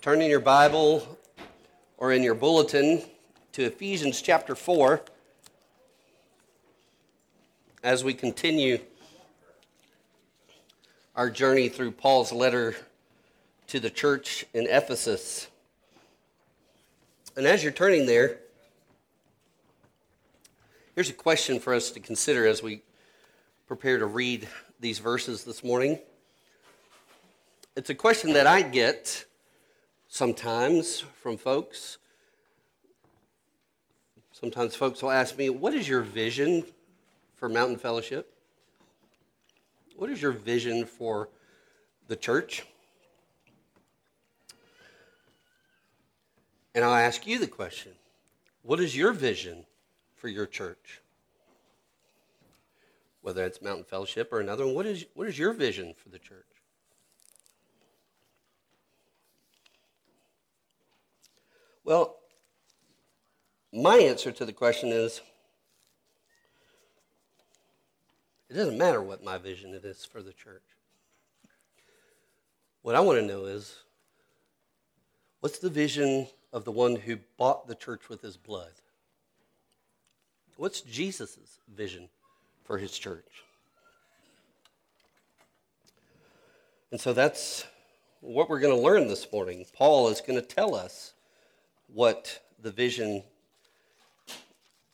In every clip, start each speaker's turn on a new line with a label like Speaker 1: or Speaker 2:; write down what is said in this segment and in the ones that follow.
Speaker 1: turn in your Bible or in your bulletin to Ephesians chapter 4 as we continue our journey through Paul's letter to the church in Ephesus. And as you're turning there, here's a question for us to consider as we prepare to read these verses this morning. It's a question that I get sometimes from folks. Sometimes folks will ask me, What is your vision for Mountain Fellowship? What is your vision for the church? And I'll ask you the question What is your vision for your church? Whether it's Mountain Fellowship or another one, what is, what is your vision for the church? Well, my answer to the question is it doesn't matter what my vision is for the church. What I want to know is what's the vision of the one who bought the church with his blood? What's Jesus' vision for his church? And so that's what we're going to learn this morning. Paul is going to tell us what the vision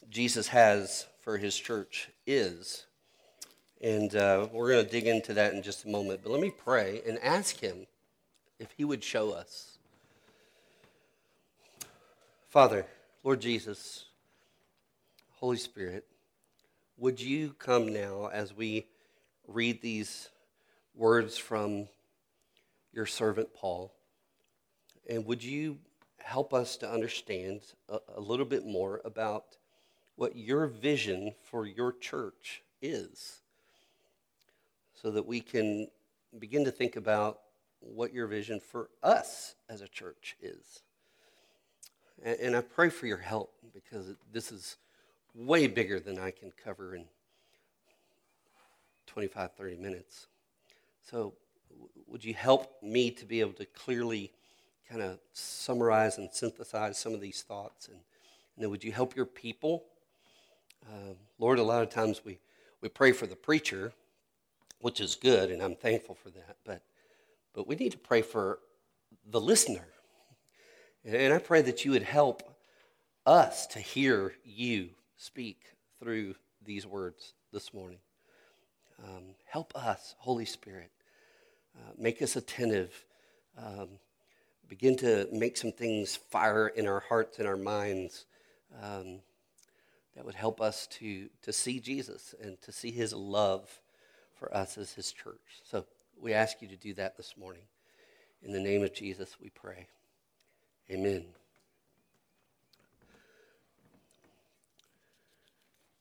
Speaker 1: Jesus has for his church is. And uh, we're going to dig into that in just a moment. But let me pray and ask him if he would show us. Father, Lord Jesus, Holy Spirit, would you come now as we read these words from your servant Paul? And would you help us to understand a, a little bit more about what your vision for your church is so that we can begin to think about what your vision for us as a church is. And, and I pray for your help because this is way bigger than I can cover in 25, 30 minutes. So, would you help me to be able to clearly kind of summarize and synthesize some of these thoughts? And, and then would you help your people? Uh, Lord, a lot of times we, we pray for the preacher, which is good, and I'm thankful for that. But, but we need to pray for the listener. And I pray that you would help us to hear you speak through these words this morning. Um, help us, Holy Spirit. Uh, make us attentive. Um, begin to make some things fire in our hearts and our minds um, that would help us to, to see Jesus and to see his love for us as his church. So we ask you to do that this morning. In the name of Jesus, we pray. Amen.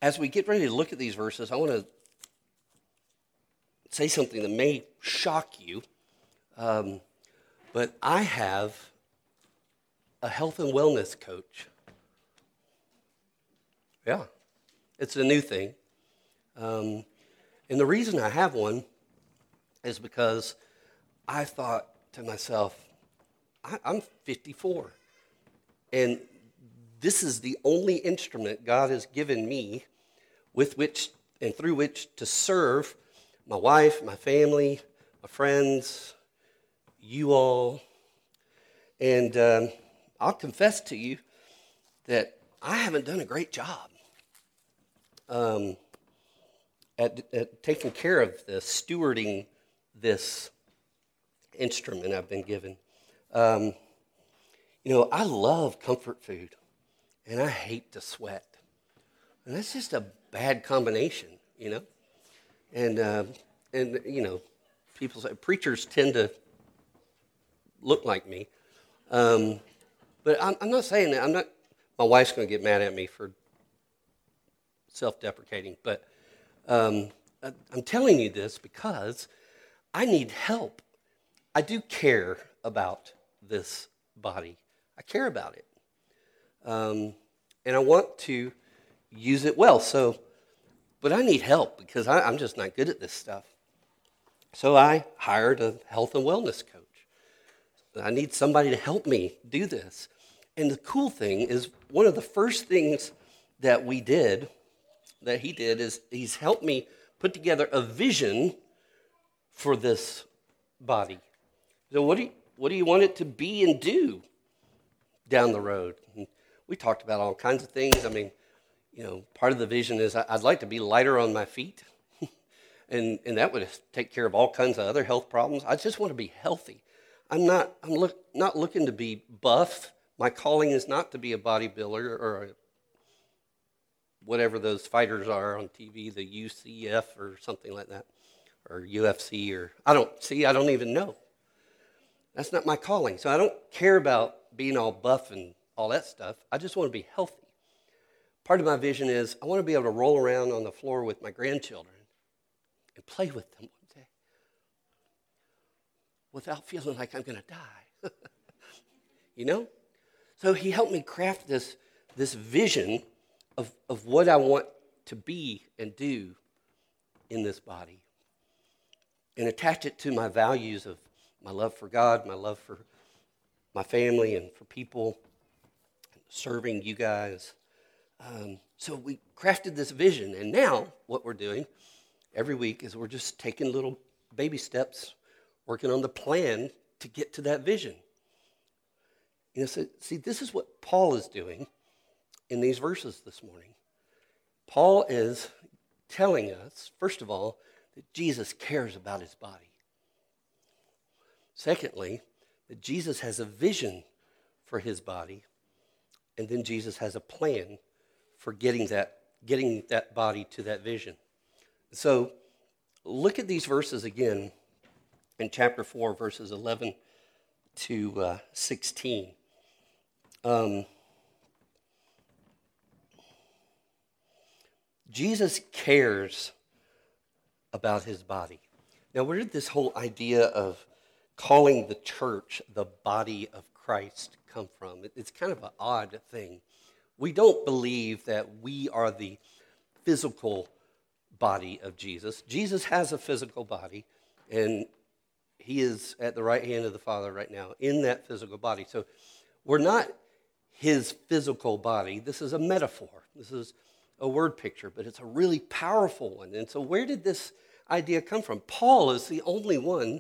Speaker 1: As we get ready to look at these verses, I want to say something that may shock you. Um, but I have a health and wellness coach. Yeah, it's a new thing. Um, and the reason I have one is because I thought to myself, I, I'm 54. And this is the only instrument God has given me with which and through which to serve my wife, my family, my friends, you all. And um, I'll confess to you that I haven't done a great job um, at, at taking care of this, stewarding this instrument I've been given. Um, you know, I love comfort food and I hate to sweat. And that's just a bad combination, you know? And, uh, and you know, people say preachers tend to look like me. Um, but I'm, I'm, not saying that. I'm not. My wife's going to get mad at me for self-deprecating, but um, I'm telling you this because I need help. I do care about this body. I care about it, um, and I want to use it well. So, but I need help because I, I'm just not good at this stuff. So I hired a health and wellness coach I need somebody to help me do this. And the cool thing is, one of the first things that we did, that he did, is he's helped me put together a vision for this body. So, what do you, what do you want it to be and do down the road? And we talked about all kinds of things. I mean, you know, part of the vision is I'd like to be lighter on my feet, and, and that would take care of all kinds of other health problems. I just want to be healthy. I'm not, I'm look, not looking to be buff. My calling is not to be a bodybuilder or a, whatever those fighters are on TV, the UCF or something like that, or UFC, or I don't see, I don't even know. That's not my calling. So I don't care about being all buff and all that stuff. I just want to be healthy. Part of my vision is I want to be able to roll around on the floor with my grandchildren and play with them without feeling like I'm going to die. you know? So he helped me craft this, this vision of, of what I want to be and do in this body and attach it to my values of my love for God, my love for my family and for people, serving you guys. Um, so we crafted this vision, and now what we're doing every week is we're just taking little baby steps, working on the plan to get to that vision. You know, so, see, this is what Paul is doing in these verses this morning. Paul is telling us, first of all, that Jesus cares about his body. Secondly, that Jesus has a vision for his body, and then Jesus has a plan for getting that, getting that body to that vision. So look at these verses again in chapter 4, verses 11 to uh, 16. Um, Jesus cares about his body. Now, where did this whole idea of calling the church the body of Christ come from. It's kind of an odd thing. We don't believe that we are the physical body of Jesus. Jesus has a physical body, and he is at the right hand of the Father right now in that physical body. So we're not his physical body. This is a metaphor. This is a word picture, but it's a really powerful one. And so, where did this idea come from? Paul is the only one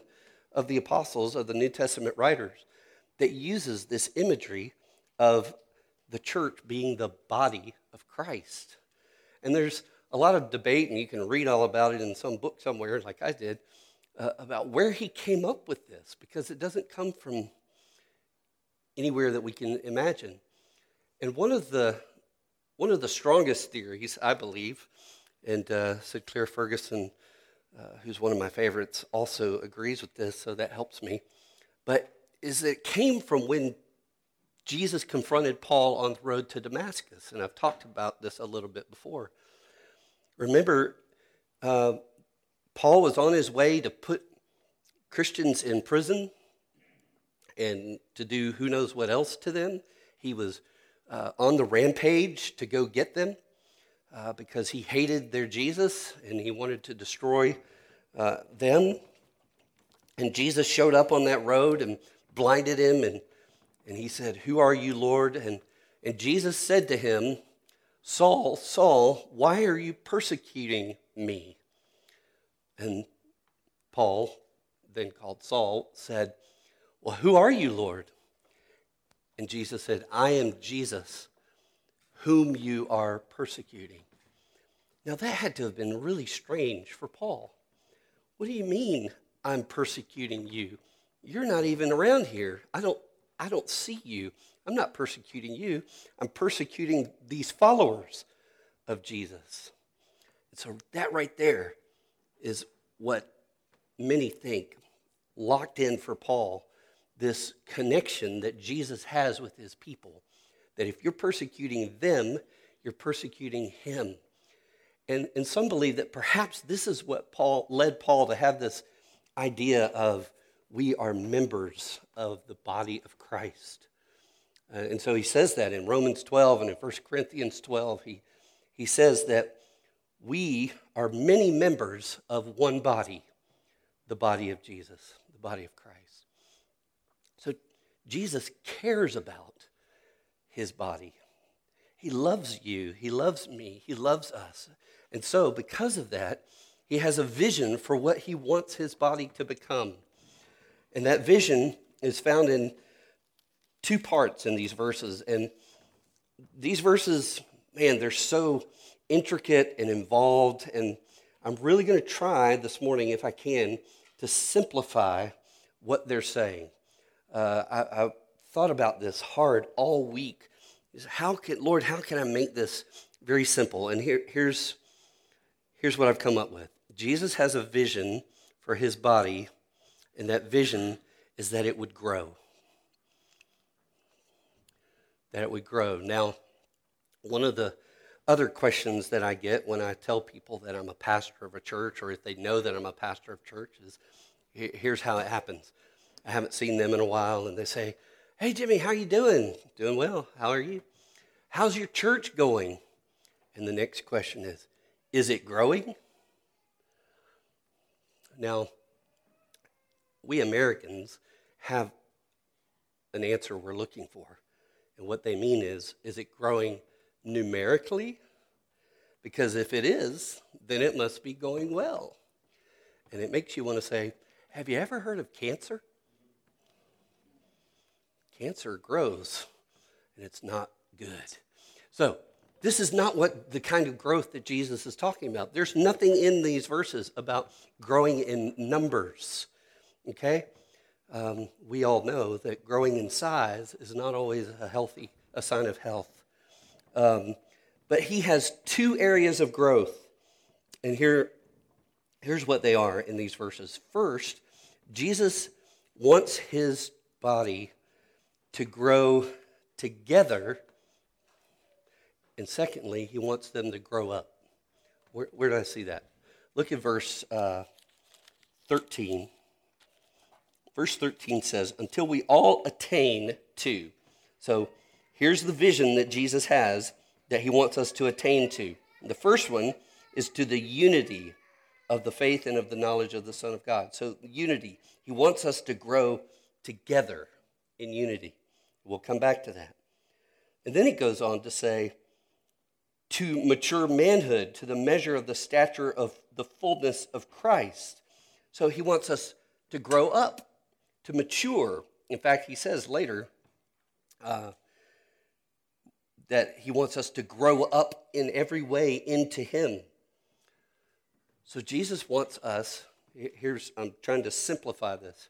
Speaker 1: of the apostles, of the New Testament writers, that uses this imagery of the church being the body of Christ. And there's a lot of debate, and you can read all about it in some book somewhere, like I did, uh, about where he came up with this, because it doesn't come from anywhere that we can imagine. And one of the one of the strongest theories, I believe, and uh, Sinclair Ferguson uh, who's one of my favorites, also agrees with this, so that helps me. But is it came from when Jesus confronted Paul on the road to Damascus, and I've talked about this a little bit before. Remember, uh, Paul was on his way to put Christians in prison and to do who knows what else to them. He was uh, on the rampage to go get them uh, because he hated their Jesus and he wanted to destroy uh, them. And Jesus showed up on that road and blinded him, and, and he said, Who are you, Lord? And, and Jesus said to him, Saul, Saul, why are you persecuting me? And Paul, then called Saul, said, Well, who are you, Lord? And Jesus said, I am Jesus, whom you are persecuting. Now, that had to have been really strange for Paul. What do you mean I'm persecuting you? You're not even around here. I don't, I don't see you. I'm not persecuting you. I'm persecuting these followers of Jesus. And so, that right there is what many think locked in for Paul this connection that Jesus has with his people. That if you're persecuting them, you're persecuting him. And, and some believe that perhaps this is what Paul led Paul to have this idea of we are members of the body of Christ. Uh, and so he says that in Romans 12 and in 1 Corinthians 12. He, he says that we are many members of one body, the body of Jesus, the body of Christ. So Jesus cares about his body. He loves you. He loves me. He loves us. And so, because of that, he has a vision for what he wants his body to become. And that vision is found in two parts in these verses. And these verses, man, they're so intricate and involved. And I'm really going to try this morning, if I can, to simplify what they're saying. Uh, I, I thought about this hard all week. How can, Lord, how can I make this very simple? And here, here's, here's what I've come up with Jesus has a vision for his body, and that vision is that it would grow. That it would grow. Now, one of the other questions that I get when I tell people that I'm a pastor of a church, or if they know that I'm a pastor of church, is here's how it happens. I haven't seen them in a while, and they say, Hey, Jimmy, how you doing? Doing well. How are you? How's your church going? And the next question is, Is it growing? Now, we Americans have an answer we're looking for. And what they mean is, is it growing numerically? Because if it is, then it must be going well. And it makes you want to say, Have you ever heard of cancer? Cancer grows, and it's not good. So, this is not what the kind of growth that Jesus is talking about. There's nothing in these verses about growing in numbers. Okay? Um, we all know that growing in size is not always a healthy, a sign of health. Um, but he has two areas of growth. And here, here's what they are in these verses. First, Jesus wants his body to grow together. And secondly, he wants them to grow up. Where, where did I see that? Look at verse uh, 13. Verse 13 says, Until we all attain to. So here's the vision that Jesus has that he wants us to attain to. The first one is to the unity of the faith and of the knowledge of the Son of God. So, unity. He wants us to grow together in unity. We'll come back to that. And then he goes on to say, to mature manhood, to the measure of the stature of the fullness of Christ. So he wants us to grow up, to mature. In fact, he says later, uh, that he wants us to grow up in every way into him. So Jesus wants us, here's, I'm trying to simplify this.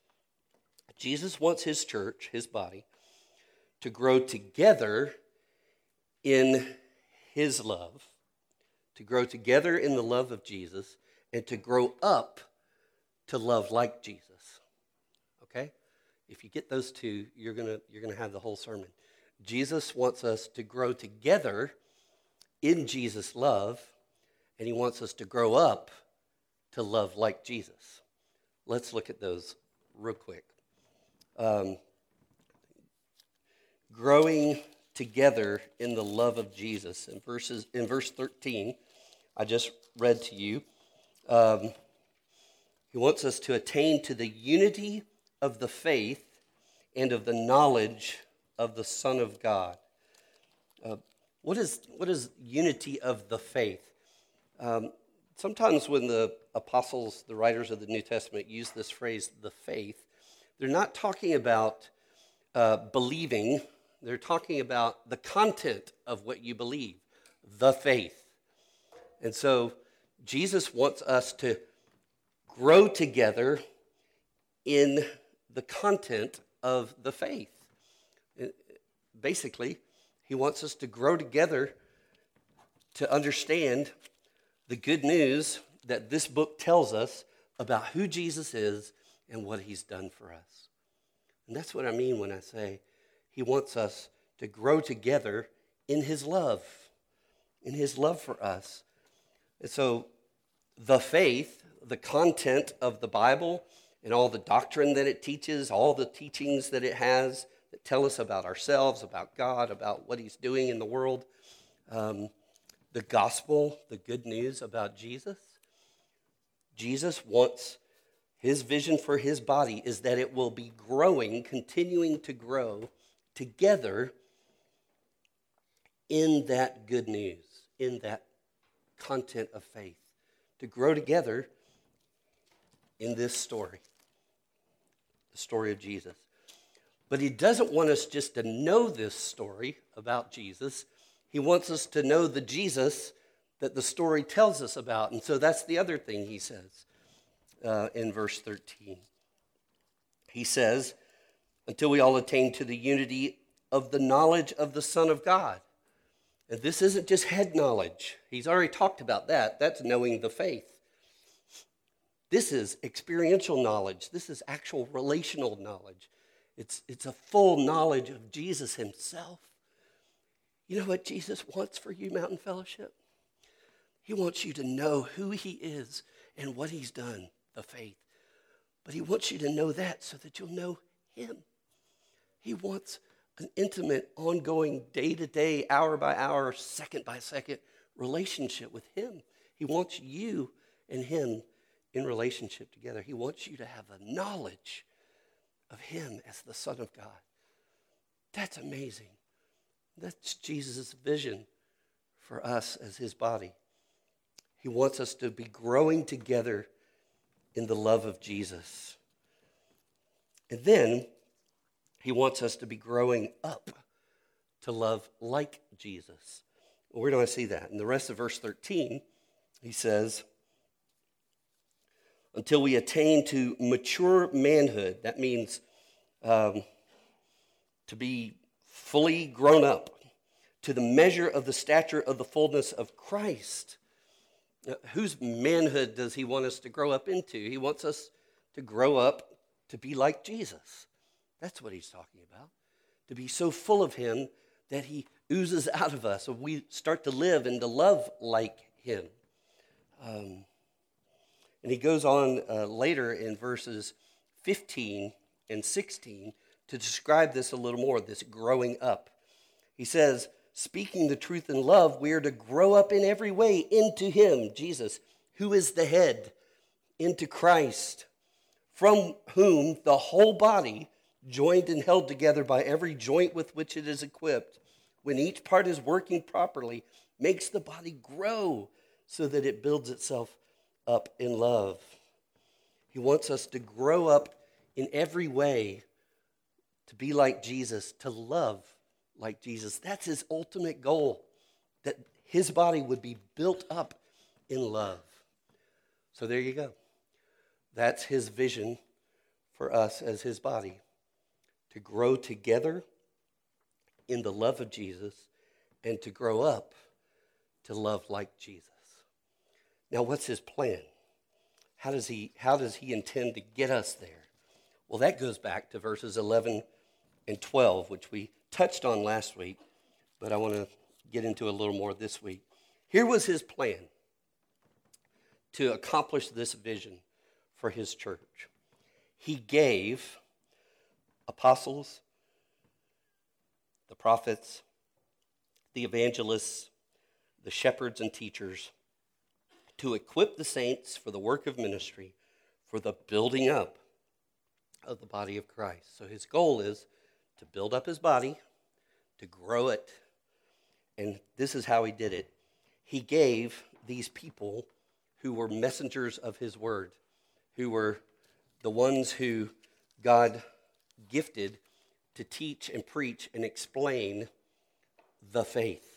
Speaker 1: Jesus wants his church, his body, to grow together in his love, to grow together in the love of Jesus, and to grow up to love like Jesus. Okay? If you get those two, you're going to you're going to have the whole sermon. Jesus wants us to grow together in Jesus' love, and he wants us to grow up to love like Jesus. Let's look at those real quick. Um, growing together in the love of Jesus. In verses in verse 13, I just read to you. Um, he wants us to attain to the unity of the faith and of the knowledge of the Son of God. Uh, what, is, what is unity of the faith? Um, sometimes when the apostles, the writers of the New Testament, use this phrase, the faith, they're not talking about uh, believing, they're talking about the content of what you believe, the faith. And so Jesus wants us to grow together in the content of the faith basically, he wants us to grow together to understand the good news that this book tells us about who Jesus is and what he's done for us. And that's what I mean when I say he wants us to grow together in his love, in his love for us. And so the faith, the content of the Bible, and all the doctrine that it teaches, all the teachings that it has, that tell us about ourselves, about God, about what He's doing in the world. Um, the gospel, the good news about Jesus. Jesus wants His vision for his body is that it will be growing, continuing to grow together in that good news, in that content of faith, to grow together in this story, the story of Jesus. But he doesn't want us just to know this story about Jesus. He wants us to know the Jesus that the story tells us about. And so that's the other thing he says uh, in verse 13. He says, until we all attain to the unity of the knowledge of the Son of God. And this isn't just head knowledge. He's already talked about that. That's knowing the faith. This is experiential knowledge. This is actual relational knowledge. It's, it's a full knowledge of Jesus himself. You know what Jesus wants for you, Mountain Fellowship? He wants you to know who he is and what he's done the faith. But he wants you to know that so that you'll know him. He wants an intimate, ongoing, day to day, hour by hour, second by second relationship with him. He wants you and him in relationship together. He wants you to have a knowledge of him as the Son of God. That's amazing. That's Jesus' vision for us as his body. He wants us to be growing together in the love of Jesus. And then he wants us to be growing up to love like Jesus. Where do I see that? In the rest of verse 13, he says, until we attain to mature manhood. That means um, to be fully grown up to the measure of the stature of the fullness of Christ. Uh, whose manhood does he want us to grow up into? He wants us to grow up to be like Jesus. That's what he's talking about. To be so full of him that he oozes out of us, and we start to live and to love like him. Um, and he goes on uh, later in verses 15 and 16 to describe this a little more this growing up. He says, speaking the truth in love, we are to grow up in every way into Him, Jesus, who is the head, into Christ, from whom the whole body, joined and held together by every joint with which it is equipped, when each part is working properly, makes the body grow so that it builds itself up in love. He wants us to grow up in every way to be like Jesus, to love like Jesus. That's his ultimate goal, that his body would be built up in love. So there you go. That's his vision for us as his body to grow together in the love of Jesus and to grow up to love like Jesus. Now, what's his plan? How does he, how does he intend to get us there? Well, that goes back to verses 11 and 12, which we touched on last week, but I want to get into a little more this week. Here was his plan to accomplish this vision for his church. He gave apostles, the prophets, the evangelists, the shepherds and teachers to equip the saints for the work of ministry, for the building up of the body of Christ. So his goal is to build up his body, to grow it. And this is how he did it. He gave these people who were messengers of his word, who were the ones who God gifted to teach and preach and explain the faith,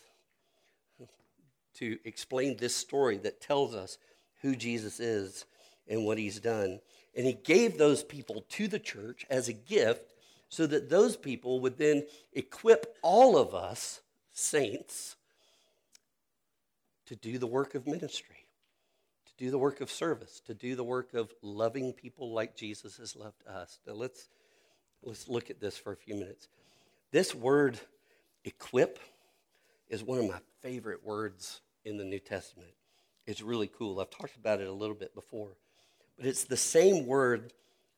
Speaker 1: to explain this story that tells us who Jesus is and what he's done. And he gave those people to the church as a gift so that those people would then equip all of us, saints, to do the work of ministry, to do the work of service, to do the work of loving people like Jesus has loved us. Now let's, let's look at this for a few minutes. This word, equip, is one of my favorite words in the New Testament. It's really cool. I've talked about it a little bit before, but it's the same word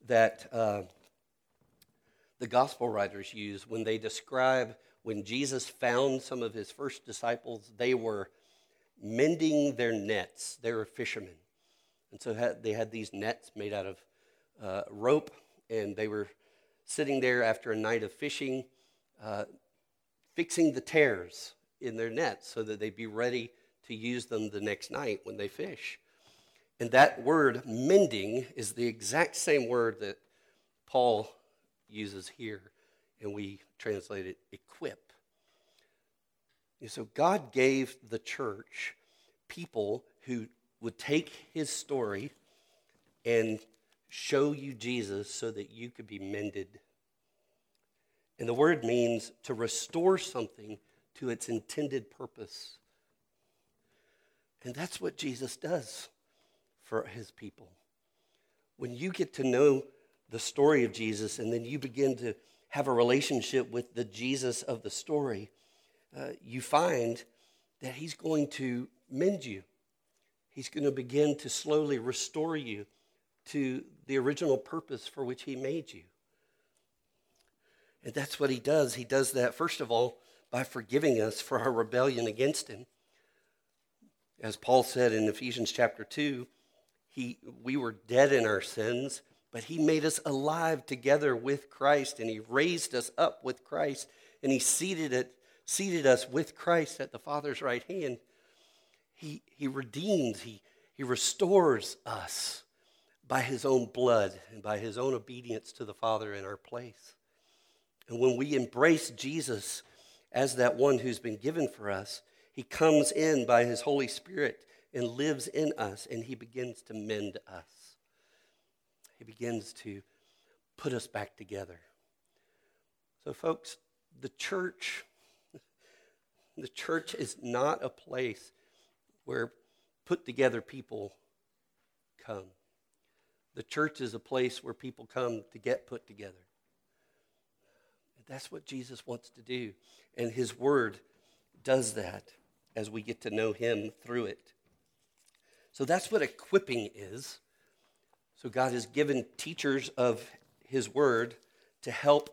Speaker 1: that. Uh, the gospel writers use when they describe when Jesus found some of his first disciples, they were mending their nets. They were fishermen. And so they had these nets made out of uh, rope, and they were sitting there after a night of fishing, uh, fixing the tears in their nets so that they'd be ready to use them the next night when they fish. And that word, mending, is the exact same word that Paul uses here, and we translate it equip. And so God gave the church people who would take his story and show you Jesus so that you could be mended. And the word means to restore something to its intended purpose. And that's what Jesus does for his people. When you get to know the story of Jesus and then you begin to have a relationship with the Jesus of the story, uh, you find that he's going to mend you. He's going to begin to slowly restore you to the original purpose for which he made you. And that's what he does. He does that, first of all, by forgiving us for our rebellion against him. As Paul said in Ephesians chapter 2, he, we were dead in our sins, but he made us alive together with Christ, and he raised us up with Christ, and he seated, it, seated us with Christ at the Father's right hand. He, he redeems, he, he restores us by his own blood and by his own obedience to the Father in our place. And when we embrace Jesus as that one who's been given for us, he comes in by his Holy Spirit and lives in us, and he begins to mend us. He begins to put us back together. So, folks, the church, the church is not a place where put together people come. The church is a place where people come to get put together. That's what Jesus wants to do. And his word does that as we get to know him through it. So that's what equipping is. So God has given teachers of his word to help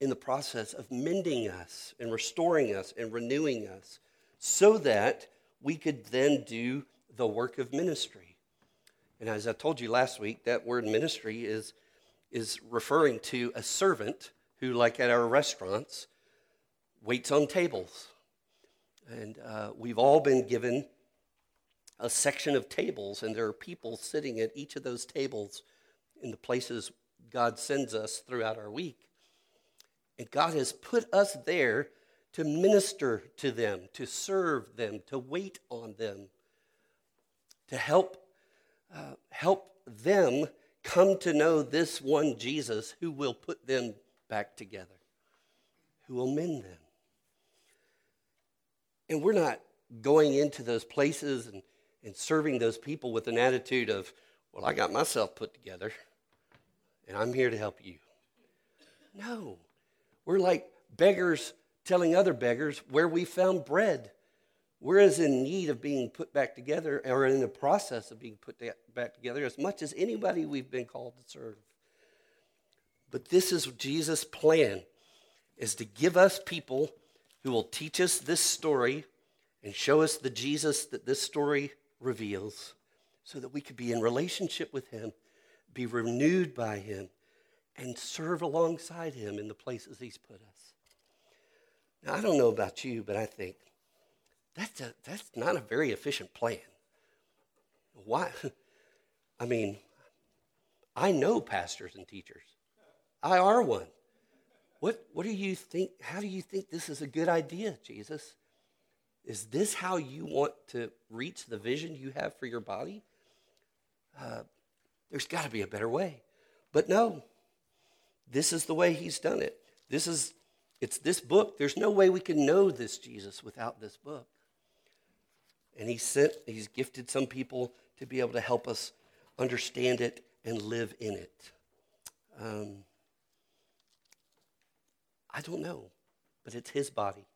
Speaker 1: in the process of mending us and restoring us and renewing us so that we could then do the work of ministry. And as I told you last week, that word ministry is, is referring to a servant who, like at our restaurants, waits on tables. And uh, we've all been given a section of tables, and there are people sitting at each of those tables in the places God sends us throughout our week. And God has put us there to minister to them, to serve them, to wait on them, to help, uh, help them come to know this one Jesus who will put them back together, who will mend them. And we're not going into those places and, and serving those people with an attitude of, well, I got myself put together and I'm here to help you. No, we're like beggars telling other beggars where we found bread. We're as in need of being put back together or in the process of being put back together as much as anybody we've been called to serve. But this is Jesus' plan is to give us people who will teach us this story and show us the Jesus that this story reveals so that we could be in relationship with him, be renewed by him, and serve alongside him in the places he's put us. Now, I don't know about you, but I think that's, a, that's not a very efficient plan. Why? I mean, I know pastors and teachers. I are one. What, what do you think? How do you think this is a good idea, Jesus? Is this how you want to reach the vision you have for your body? Uh, there's got to be a better way. But no, this is the way he's done it. This is it's this book. There's no way we can know this Jesus without this book. And he sent, he's gifted some people to be able to help us understand it and live in it. Um, I don't know, but it's his body.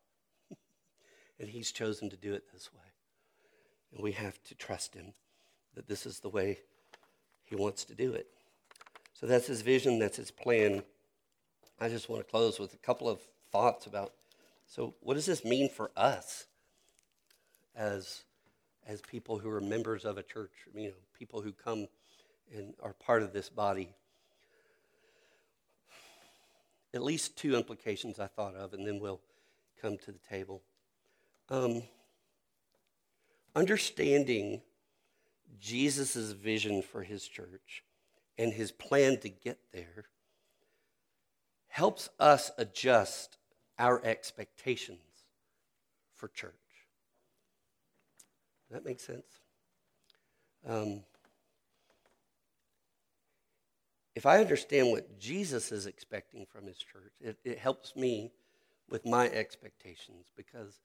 Speaker 1: and he's chosen to do it this way. And we have to trust him that this is the way he wants to do it. So that's his vision, that's his plan. I just want to close with a couple of thoughts about so what does this mean for us as as people who are members of a church, you know, people who come and are part of this body. At least two implications I thought of, and then we'll come to the table. Um, understanding Jesus' vision for his church and his plan to get there helps us adjust our expectations for church. Does that make sense? Um, if I understand what Jesus is expecting from his church, it, it helps me with my expectations because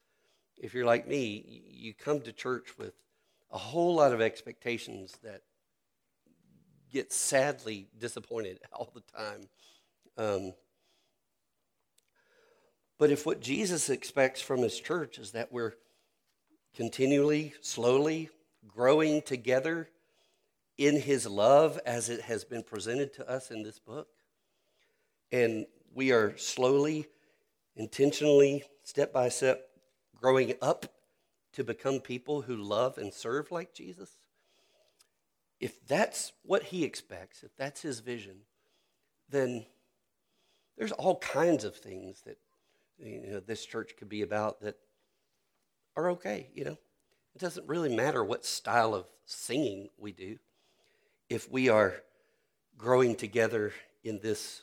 Speaker 1: if you're like me, you come to church with a whole lot of expectations that get sadly disappointed all the time. Um, but if what Jesus expects from his church is that we're continually, slowly growing together in his love as it has been presented to us in this book, and we are slowly, intentionally, step by step, growing up to become people who love and serve like Jesus, if that's what he expects, if that's his vision, then there's all kinds of things that you know this church could be about that are okay, you know. It doesn't really matter what style of singing we do if we are growing together in this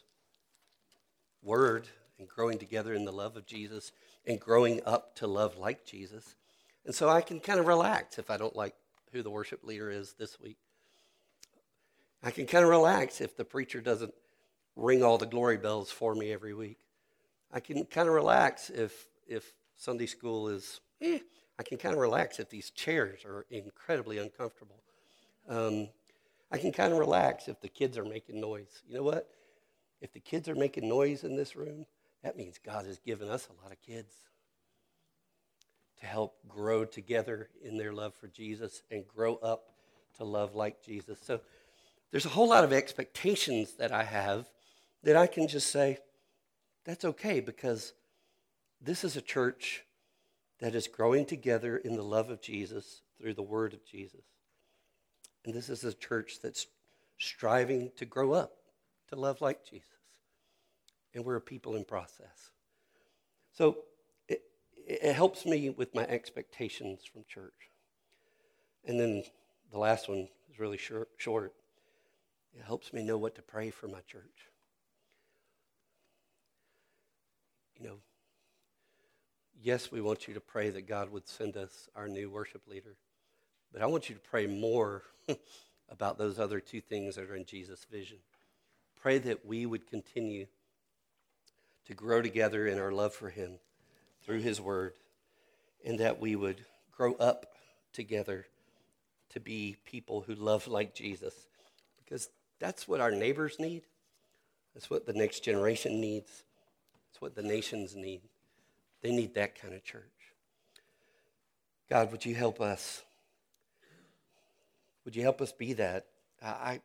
Speaker 1: word and growing together in the love of Jesus and growing up to love like Jesus. And so I can kind of relax if I don't like who the worship leader is this week. I can kind of relax if the preacher doesn't ring all the glory bells for me every week. I can kind of relax if if Sunday school is eh, I can kind of relax if these chairs are incredibly uncomfortable. Um, I can kind of relax if the kids are making noise. You know what? If the kids are making noise in this room, that means God has given us a lot of kids to help grow together in their love for Jesus and grow up to love like Jesus. So there's a whole lot of expectations that I have that I can just say, that's okay because this is a church that is growing together in the love of Jesus through the word of Jesus. And this is a church that's striving to grow up to love like Jesus. And we're a people in process. So it, it helps me with my expectations from church. And then the last one is really short. short. It helps me know what to pray for my church. You know, yes, we want you to pray that God would send us our new worship leader, but I want you to pray more about those other two things that are in Jesus' vision. Pray that we would continue to grow together in our love for Him through His Word, and that we would grow up together to be people who love like Jesus, because that's what our neighbors need. That's what the next generation needs. That's what the nations need. They need that kind of church. God, would you help us? Would you help us be that? I,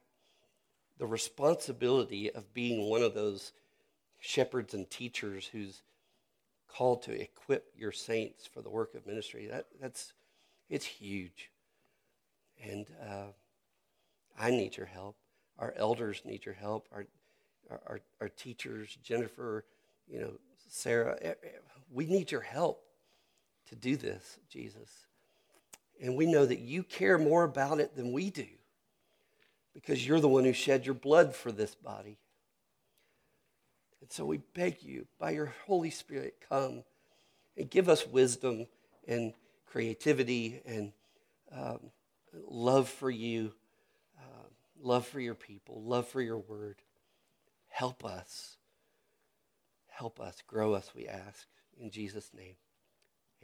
Speaker 1: the responsibility of being one of those shepherds and teachers who's called to equip your saints for the work of ministry. That, that's it's huge, and uh, I need your help. Our elders need your help. Our, our, our teachers, Jennifer, you know, Sarah, we need your help to do this, Jesus. And we know that you care more about it than we do because you're the one who shed your blood for this body. And so we beg you, by your Holy Spirit, come and give us wisdom and creativity and um, love for you, uh, love for your people, love for your word. Help us Help us, grow us, we ask. In Jesus' name,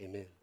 Speaker 1: amen.